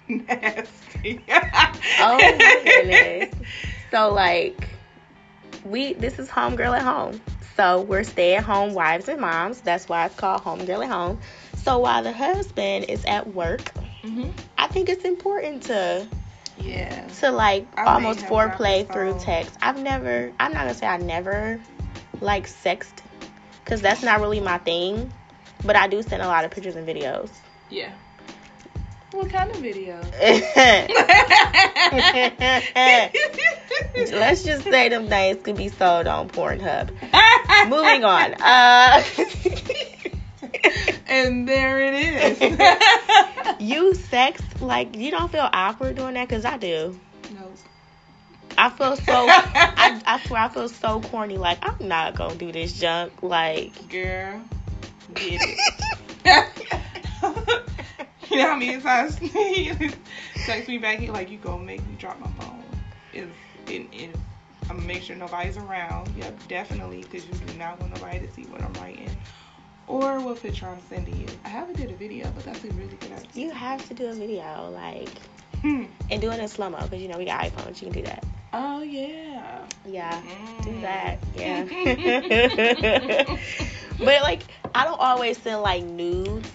[SPEAKER 2] nasty.
[SPEAKER 1] Oh my goodness. So like we this is homegirl at home. So we're stay at home wives and moms. That's why it's called homegirl at home. So while the husband is at work,
[SPEAKER 2] hmm
[SPEAKER 1] I think it's important to
[SPEAKER 2] Yeah.
[SPEAKER 1] to like
[SPEAKER 2] I
[SPEAKER 1] almost foreplay through text. I've never I'm not gonna say I never like sexted because that's not really my thing. But I do send a lot of pictures and videos.
[SPEAKER 2] Yeah. What kind of videos?
[SPEAKER 1] Let's just say them things could be sold on Pornhub. Moving on. Uh,
[SPEAKER 2] and there it is.
[SPEAKER 1] you sex like you don't feel awkward doing that because I do.
[SPEAKER 2] Nope.
[SPEAKER 1] I feel so. I, I swear I feel so corny. Like I'm not gonna do this junk. Like.
[SPEAKER 2] Girl, get it. you know how many times he text me back? He like, you gonna make me drop my phone. If, if, if I'm gonna make sure nobody's around. Yep, definitely, because you do not want nobody to see what I'm writing. Or what picture I'm sending you. I haven't did a video, but that's a really good idea.
[SPEAKER 1] You have to do a video, like,
[SPEAKER 2] Hmm.
[SPEAKER 1] and do it in slow mo, because you know we got iPhones. You can do that.
[SPEAKER 2] Oh yeah.
[SPEAKER 1] Yeah, do
[SPEAKER 2] Mm.
[SPEAKER 1] that. Yeah. but like, I don't always send like nudes.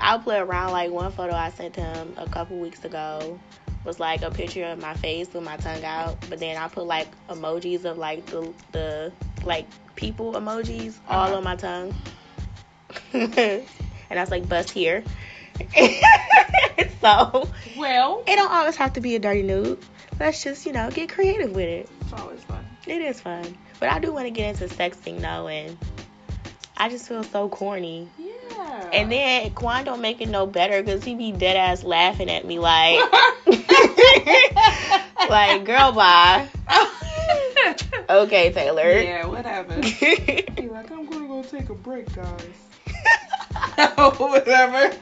[SPEAKER 1] I'll play around. Like one photo I sent him a couple weeks ago was like a picture of my face with my tongue out, but then I put like emojis of like the the like people emojis all
[SPEAKER 2] Uh-huh.
[SPEAKER 1] on my tongue, and I was like bust here. so
[SPEAKER 2] Well,
[SPEAKER 1] it don't always have to be a dirty nude. Let's just you know get creative with it.
[SPEAKER 2] it's always fun.
[SPEAKER 1] It is fun. But I do want to get into sexting though, and I just feel so corny.
[SPEAKER 2] Yeah.
[SPEAKER 1] And then Quan don't make it no better because he be dead ass laughing at me like, like girl, bye. Okay, Taylor.
[SPEAKER 2] Yeah, whatever. Like, I'm gonna go take a break, guys. Whatever.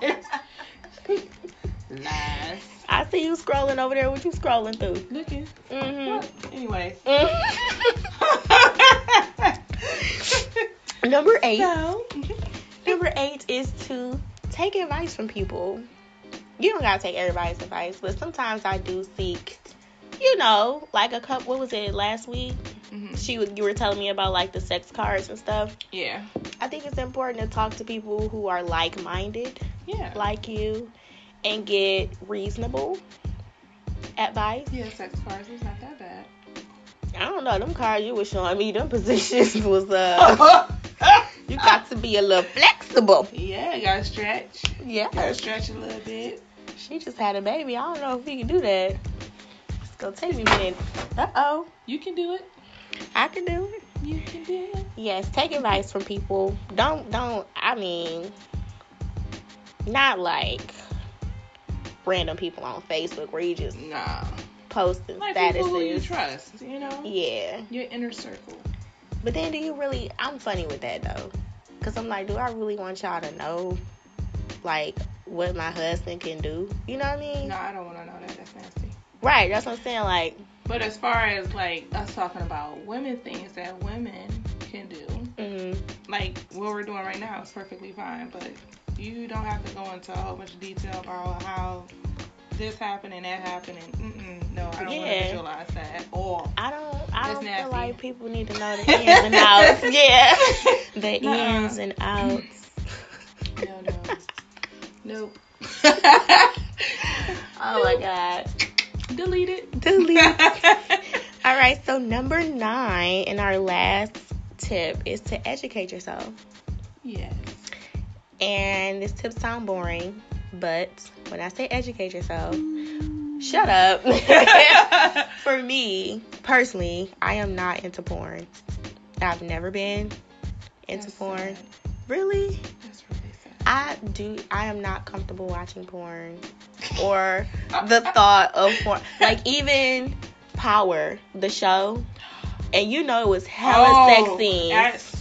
[SPEAKER 2] Lies.
[SPEAKER 1] I see you scrolling over there. What you scrolling through?
[SPEAKER 2] Looking.
[SPEAKER 1] Mm-hmm.
[SPEAKER 2] Anyways.
[SPEAKER 1] Number eight.
[SPEAKER 2] so,
[SPEAKER 1] Number eight is to take advice from people. You don't gotta take everybody's advice, but sometimes I do seek, you know, like a couple. What was it last week?
[SPEAKER 2] Mhm.
[SPEAKER 1] She was. You were telling me about like the sex cards and stuff.
[SPEAKER 2] yeah.
[SPEAKER 1] I think it's important to talk to people who are like-minded,
[SPEAKER 2] Yeah.
[SPEAKER 1] like you, and get reasonable advice.
[SPEAKER 2] yeah, sex cards is not that bad.
[SPEAKER 1] I don't know. Them cards you were showing me, them positions was uh. you got to be a little flexible.
[SPEAKER 2] yeah, you gotta stretch.
[SPEAKER 1] Yeah.
[SPEAKER 2] Gotta stretch a little bit.
[SPEAKER 1] She just had a baby. I don't know if we can do that. It's gonna take me a minute. Uh oh.
[SPEAKER 2] You can do it.
[SPEAKER 1] I can do it.
[SPEAKER 2] You can do it.
[SPEAKER 1] Yes, take advice from people. Don't don't I mean not like random people on Facebook where you just
[SPEAKER 2] Nah.
[SPEAKER 1] posting
[SPEAKER 2] Like people who you trust, you know?
[SPEAKER 1] Yeah.
[SPEAKER 2] Your inner circle.
[SPEAKER 1] But then do you really I'm funny with that though. Cause I'm like, do I really want y'all to know like what my husband can do? You know what I mean?
[SPEAKER 2] No, I don't want to know that. That's nasty.
[SPEAKER 1] Right, that's what I'm saying. Like,
[SPEAKER 2] But as far as like us talking about women things that women can do,
[SPEAKER 1] mm,
[SPEAKER 2] like what we're doing right now is perfectly fine. But you don't have to go into a whole bunch of detail about how this happened and that happened. And mm-mm, no, I don't want
[SPEAKER 1] Yeah.
[SPEAKER 2] to visualize that at all.
[SPEAKER 1] I don't I
[SPEAKER 2] That's
[SPEAKER 1] don't
[SPEAKER 2] nasty.
[SPEAKER 1] feel like people need to know the ins and outs. Yeah. The
[SPEAKER 2] Nuh-uh.
[SPEAKER 1] ins and outs.
[SPEAKER 2] No, no, nope.
[SPEAKER 1] Oh my god.
[SPEAKER 2] Delete it.
[SPEAKER 1] Delete. All right, so number nine and our last tip is to educate yourself.
[SPEAKER 2] yes.
[SPEAKER 1] And this tip sound boring, but when I say educate yourself, mm. shut up. For me personally, I am not into porn. I've never been into
[SPEAKER 2] That's
[SPEAKER 1] porn.
[SPEAKER 2] sad.
[SPEAKER 1] Really?
[SPEAKER 2] That's really sad.
[SPEAKER 1] I do. I am not comfortable watching porn or the thought of porn. Like even Power, the show, and you know it was hella
[SPEAKER 2] Oh,
[SPEAKER 1] sex scenes.
[SPEAKER 2] that's-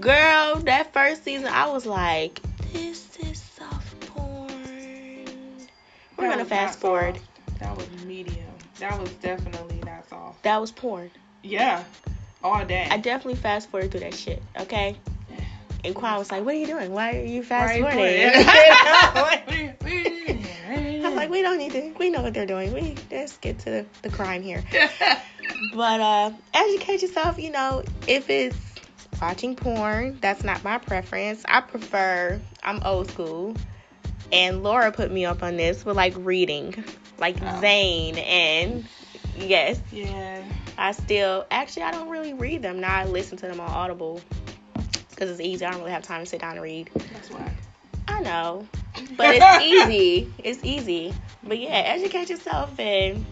[SPEAKER 1] Girl, that first season, I was like, this is soft porn. We're
[SPEAKER 2] that
[SPEAKER 1] gonna fast forward.
[SPEAKER 2] soft. That was medium. That was definitely not soft.
[SPEAKER 1] That was porn.
[SPEAKER 2] Yeah. All day.
[SPEAKER 1] I definitely fast forward through that shit. Okay. And Quan was like, "What are you doing? Why are you fast forwarding?"
[SPEAKER 2] I
[SPEAKER 1] I was like, "We don't need to. We know what they're doing. We let's get to the, the crime here." But uh, educate yourself. You know, if it's watching porn, that's not my preference. I prefer. I'm old school, and Laura put me up on this with like reading, like
[SPEAKER 2] Oh.
[SPEAKER 1] Zane, and yes,
[SPEAKER 2] yeah.
[SPEAKER 1] I still actually I don't really read them now. I listen to them on Audible because it's easy. I don't really have time to sit down and read.
[SPEAKER 2] That's why.
[SPEAKER 1] I know, but it's easy. It's easy. But yeah, educate yourself and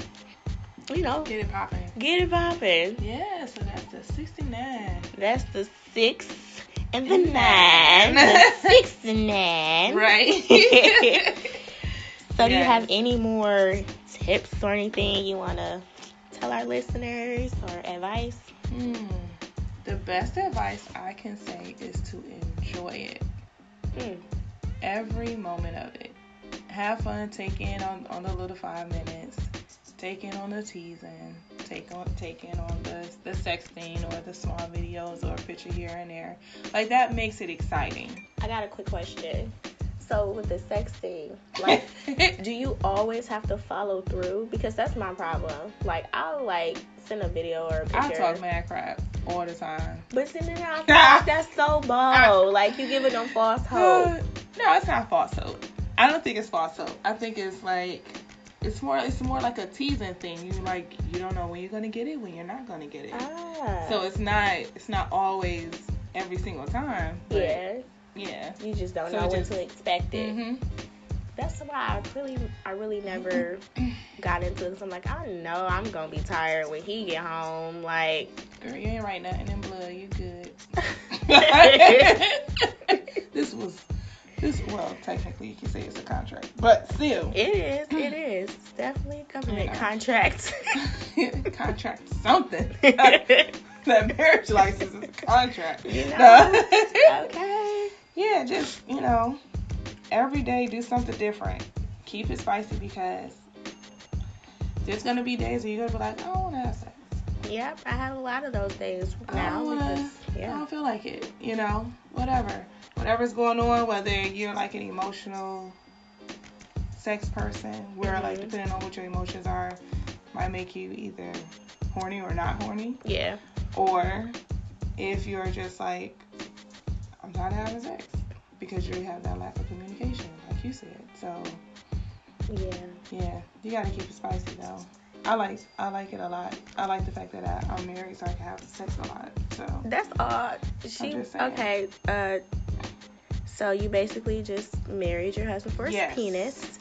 [SPEAKER 1] you know
[SPEAKER 2] Get it popping.
[SPEAKER 1] get it popping.
[SPEAKER 2] Yeah, so that's the 69.
[SPEAKER 1] That's the six and the nine.
[SPEAKER 2] nine.
[SPEAKER 1] The six and nine.
[SPEAKER 2] Right?
[SPEAKER 1] So do you have any more tips or anything you want to tell our listeners or advice?
[SPEAKER 2] Hmm. The best advice I can say is to enjoy it.
[SPEAKER 1] Hmm.
[SPEAKER 2] Every moment of it. Have fun, take in on, on the little five minutes. Take in on the teasing. Take on take in on the the sexting or the small videos or a picture here and there. Like that makes it exciting.
[SPEAKER 1] I got a quick question. So with the sexting, like, do you always have to follow through? Because that's my problem. Like, I'll like send a video or a picture, I
[SPEAKER 2] talk mad crap all the time.
[SPEAKER 1] but sending it out, like, that's so bold. Like, you giving them false hope.
[SPEAKER 2] No, it's not false hope. I don't think it's false hope. I think it's like it's more it's more like a teasing thing. You like you don't know when you're gonna get it, when you're not gonna get it.
[SPEAKER 1] Ah.
[SPEAKER 2] So it's not it's not always every single time. But
[SPEAKER 1] yeah,
[SPEAKER 2] yeah.
[SPEAKER 1] you just don't
[SPEAKER 2] So
[SPEAKER 1] know
[SPEAKER 2] just-
[SPEAKER 1] to expect it.
[SPEAKER 2] hmm
[SPEAKER 1] That's why I really, I really never got into it. 'cause I'm like, I know I'm gonna be tired when he get home. Like,
[SPEAKER 2] Girl, you ain't write nothing in blood. You good. this was this well technically you can say it's a contract, but still
[SPEAKER 1] it is, it is It's definitely a government contract.
[SPEAKER 2] contract something. that marriage license is a contract.
[SPEAKER 1] You know?
[SPEAKER 2] No.
[SPEAKER 1] okay.
[SPEAKER 2] Yeah, just you know, every day do something different. Keep it spicy because there's gonna be days where you're gonna be like, I don't want to have sex.
[SPEAKER 1] Yep, I had a lot of those days
[SPEAKER 2] I
[SPEAKER 1] now
[SPEAKER 2] don't wanna,
[SPEAKER 1] because
[SPEAKER 2] I don't feel like it. You know, whatever, whatever's going on, whether you're like an emotional sex person, where like
[SPEAKER 1] Mhm.
[SPEAKER 2] depending on what your emotions are, might make you either horny or not horny.
[SPEAKER 1] Yeah.
[SPEAKER 2] or if you're just like, I'm tired of having sex because you have that lack of communication, like you said. So
[SPEAKER 1] Yeah.
[SPEAKER 2] yeah, you gotta keep it spicy though. I like I like it a lot. I like the fact that I, I'm married, so I can have sex a lot. So
[SPEAKER 1] That's odd. She okay. Uh, so you basically just married your husband for his
[SPEAKER 2] Yes.
[SPEAKER 1] penis.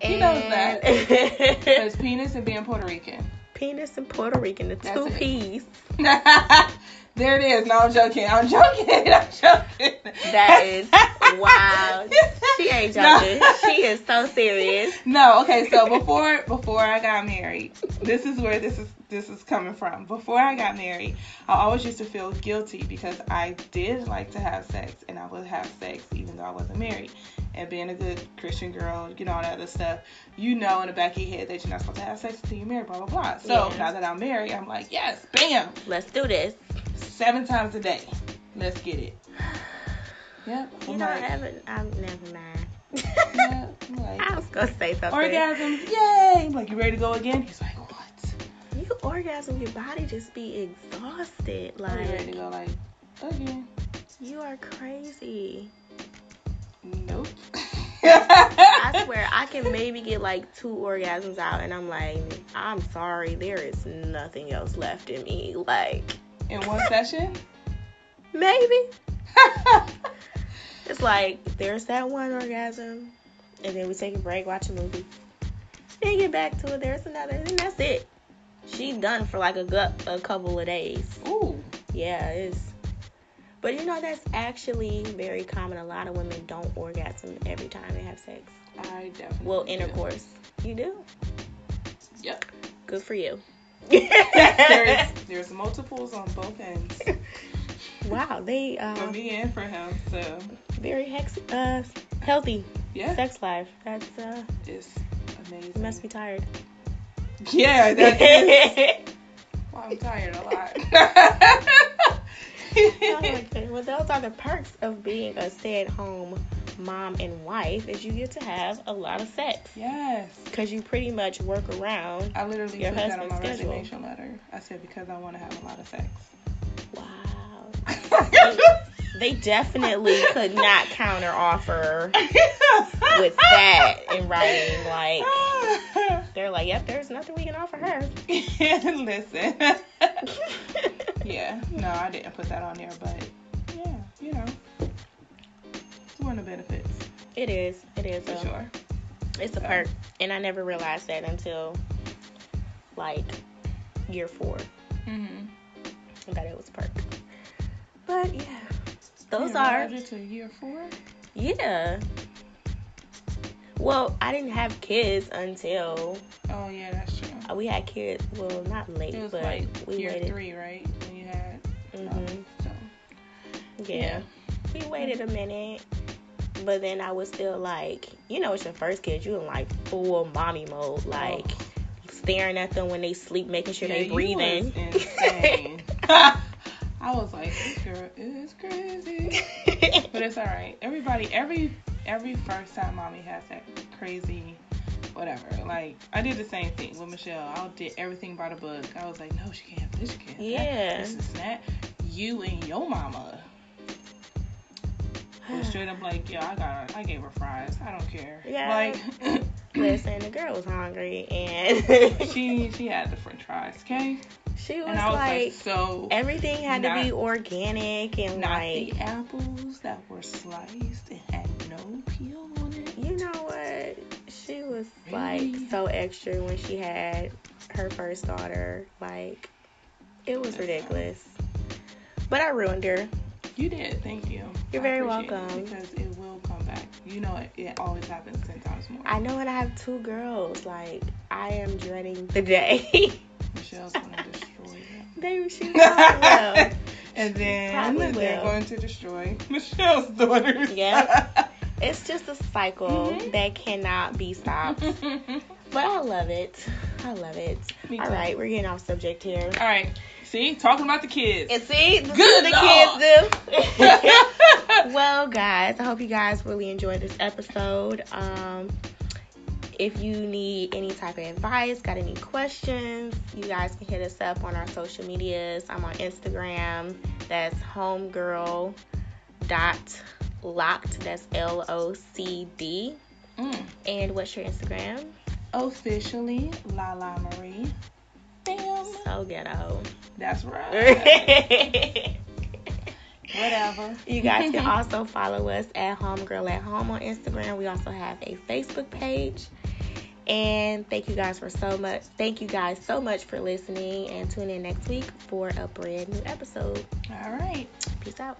[SPEAKER 2] He knows
[SPEAKER 1] that.
[SPEAKER 2] his penis and being Puerto Rican.
[SPEAKER 1] penis and Puerto Rican, the
[SPEAKER 2] That's
[SPEAKER 1] two
[SPEAKER 2] it.
[SPEAKER 1] P's.
[SPEAKER 2] there it is. No, I'm joking. I'm joking. I'm joking.
[SPEAKER 1] That is wild. She ain't joking.
[SPEAKER 2] No.
[SPEAKER 1] She is so serious.
[SPEAKER 2] No, okay, so before before I got married, this is where this is this is coming from. Before I got married, I always used to feel guilty because I did like to have sex and I would have sex even though I wasn't married. And being a good Christian girl, you know, all that other stuff, you know in the back of your head that you're not supposed to have sex until you're married, blah blah blah. So
[SPEAKER 1] Yeah.
[SPEAKER 2] now that I'm married, I'm like, yes, bam,
[SPEAKER 1] Let's do this.
[SPEAKER 2] seven times a day. Let's get it. Yep.
[SPEAKER 1] You
[SPEAKER 2] I'm
[SPEAKER 1] know, I
[SPEAKER 2] like,
[SPEAKER 1] haven't. I'm never mind.
[SPEAKER 2] yeah, I'm like,
[SPEAKER 1] I was gonna say something.
[SPEAKER 2] orgasms, yay! I'm like, you ready to go again? He's like?
[SPEAKER 1] You orgasm, your body just be exhausted.
[SPEAKER 2] Are you ready to
[SPEAKER 1] Like
[SPEAKER 2] go like again?
[SPEAKER 1] you are crazy.
[SPEAKER 2] Nope.
[SPEAKER 1] I swear I can maybe get like two orgasms out, and I'm like, I'm sorry, there is nothing else left in me. Like
[SPEAKER 2] In one session?
[SPEAKER 1] maybe it's like there's that one orgasm, and then we take a break, watch a movie, then get back to it. There's another, and that's it. She done for like a gu- a couple of days.
[SPEAKER 2] Ooh.
[SPEAKER 1] Yeah, it's. But you know that's actually very common. A lot of women don't orgasm every time they have sex.
[SPEAKER 2] I definitely.
[SPEAKER 1] Well,
[SPEAKER 2] do.
[SPEAKER 1] intercourse. You do.
[SPEAKER 2] Yep.
[SPEAKER 1] Good for you.
[SPEAKER 2] there's there's multiples on both ends
[SPEAKER 1] wow, they
[SPEAKER 2] for
[SPEAKER 1] uh
[SPEAKER 2] me and for him. So
[SPEAKER 1] very hex uh healthy
[SPEAKER 2] yeah,
[SPEAKER 1] sex life. That's uh
[SPEAKER 2] it's amazing.
[SPEAKER 1] you must be tired.
[SPEAKER 2] Yeah, that is. Well, I'm tired a lot.
[SPEAKER 1] Goodness. Well, those are the perks of being a stay-at-home mom and wife is you get to have a lot of sex
[SPEAKER 2] yes.
[SPEAKER 1] because you pretty much work around.
[SPEAKER 2] I literally
[SPEAKER 1] Your
[SPEAKER 2] put that on my
[SPEAKER 1] schedule.
[SPEAKER 2] resignation letter. I said because I want to have a lot of sex.
[SPEAKER 1] Wow. They definitely could not counter offer with that in writing. Like they're like, yep, there's nothing we can offer her.
[SPEAKER 2] Listen. yeah, no, I didn't put that on there, but yeah, you know, it's one of the benefits
[SPEAKER 1] It is. It is.
[SPEAKER 2] for
[SPEAKER 1] though.
[SPEAKER 2] sure.
[SPEAKER 1] It's a
[SPEAKER 2] Yeah.
[SPEAKER 1] perk, and I never realized that until like year four
[SPEAKER 2] Mm-hmm.
[SPEAKER 1] that it was a perk. But yeah, those are
[SPEAKER 2] to year four.
[SPEAKER 1] yeah. Well, I didn't have kids until
[SPEAKER 2] Oh yeah, that's true.
[SPEAKER 1] uh, we had kids. Well, not late,
[SPEAKER 2] It was
[SPEAKER 1] but
[SPEAKER 2] like
[SPEAKER 1] we
[SPEAKER 2] year
[SPEAKER 1] waited.
[SPEAKER 2] three, right? When you had.
[SPEAKER 1] hmm
[SPEAKER 2] um, so
[SPEAKER 1] Yeah. we waited a minute. But then I was still like, you know, it's your first kid. You in like full mommy mode, like staring at them when they sleep, making sure
[SPEAKER 2] yeah,
[SPEAKER 1] they breathing.
[SPEAKER 2] I was like, this girl is crazy. But it's all right. Everybody, every every first time mommy has that crazy, whatever. Like I did the same thing with Michelle. I did everything by the book. I was like, no, she can't have this. She can't. that.
[SPEAKER 1] Yeah.
[SPEAKER 2] This is that. You and your mama. Was straight up like, yo, I got her. I gave her fries. I don't care.
[SPEAKER 1] Yeah.
[SPEAKER 2] Like,
[SPEAKER 1] Listen, the girl was hungry and
[SPEAKER 2] she she had the French fries. Okay.
[SPEAKER 1] She was
[SPEAKER 2] was like,
[SPEAKER 1] like,
[SPEAKER 2] so.
[SPEAKER 1] everything had to be organic and
[SPEAKER 2] Not
[SPEAKER 1] like,
[SPEAKER 2] the apples that were sliced and had no peel on it.
[SPEAKER 1] you know what? She was
[SPEAKER 2] Really?
[SPEAKER 1] like so extra when she had her first daughter. Like, it was
[SPEAKER 2] That's
[SPEAKER 1] ridiculous. But I ruined her.
[SPEAKER 2] You did, thank you.
[SPEAKER 1] You're
[SPEAKER 2] I
[SPEAKER 1] very
[SPEAKER 2] appreciate it
[SPEAKER 1] welcome.
[SPEAKER 2] because it will come back. You know, it, it always happens ten times more.
[SPEAKER 1] I know, and I have two girls. Like, I am dreading the day.
[SPEAKER 2] Michelle's gonna destroy you.
[SPEAKER 1] they she will.
[SPEAKER 2] And then they're
[SPEAKER 1] will.
[SPEAKER 2] going to destroy Michelle's daughters.
[SPEAKER 1] yeah. It's just a cycle
[SPEAKER 2] Mhm.
[SPEAKER 1] that cannot be stopped. But I love it. I love it.
[SPEAKER 2] Too.
[SPEAKER 1] right, we're getting off subject here.
[SPEAKER 2] All right. See, talking about the kids.
[SPEAKER 1] And see, this
[SPEAKER 2] Good
[SPEAKER 1] the kids do. well, guys, I hope you guys really enjoyed this episode. Um, if you need any type of advice, got any questions, you guys can hit us up on our social medias. I'm on Instagram. That's homegirl dot locked. That's L O C D.
[SPEAKER 2] Mm.
[SPEAKER 1] And what's your Instagram?
[SPEAKER 2] Officially, Lala Marie. Damn.
[SPEAKER 1] So ghetto.
[SPEAKER 2] That's right. Whatever.
[SPEAKER 1] You guys can also follow us at Homegirl at Home on Instagram. We also have a Facebook page. And thank you guys for so much. Thank you guys so much for listening and tune in next week for a brand new episode.
[SPEAKER 2] All right.
[SPEAKER 1] Peace out.